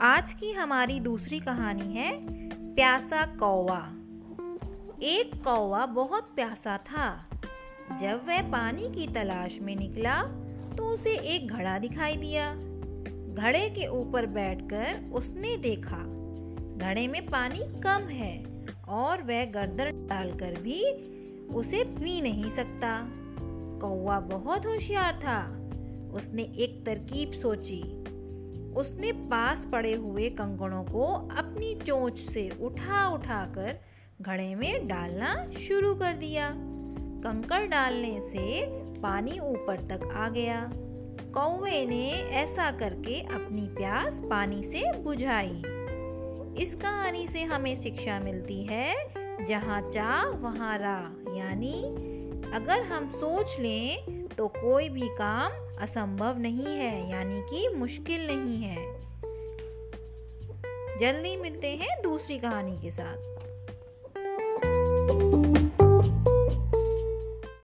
आज की हमारी दूसरी कहानी है प्यासा कौवा। एक कौवा बहुत प्यासा था। जब वह पानी की तलाश में निकला तो उसे एक घड़ा दिखाई दिया। घड़े के ऊपर बैठकर उसने देखा, घड़े में पानी कम है और वह गर्दन डालकर भी उसे पी नहीं सकता। कौवा बहुत होशियार था। उसने एक तरकीब सोची उसने पास पड़े हुए कंकड़ों को अपनी चोंच से उठा उठा कर घड़े में डालना शुरू कर दिया। कंकड़ डालने से पानी ऊपर तक आ गया। कौवे ने ऐसा करके अपनी प्यास पानी से बुझाई। इस कहानी से हमें शिक्षा मिलती है, जहाँ चाह वहाँ राह, यानी अगर हम सोच लें तो कोई भी काम असंभव नहीं है, यानी कि मुश्किल नहीं है। जल्दी मिलते हैं दूसरी कहानी के साथ।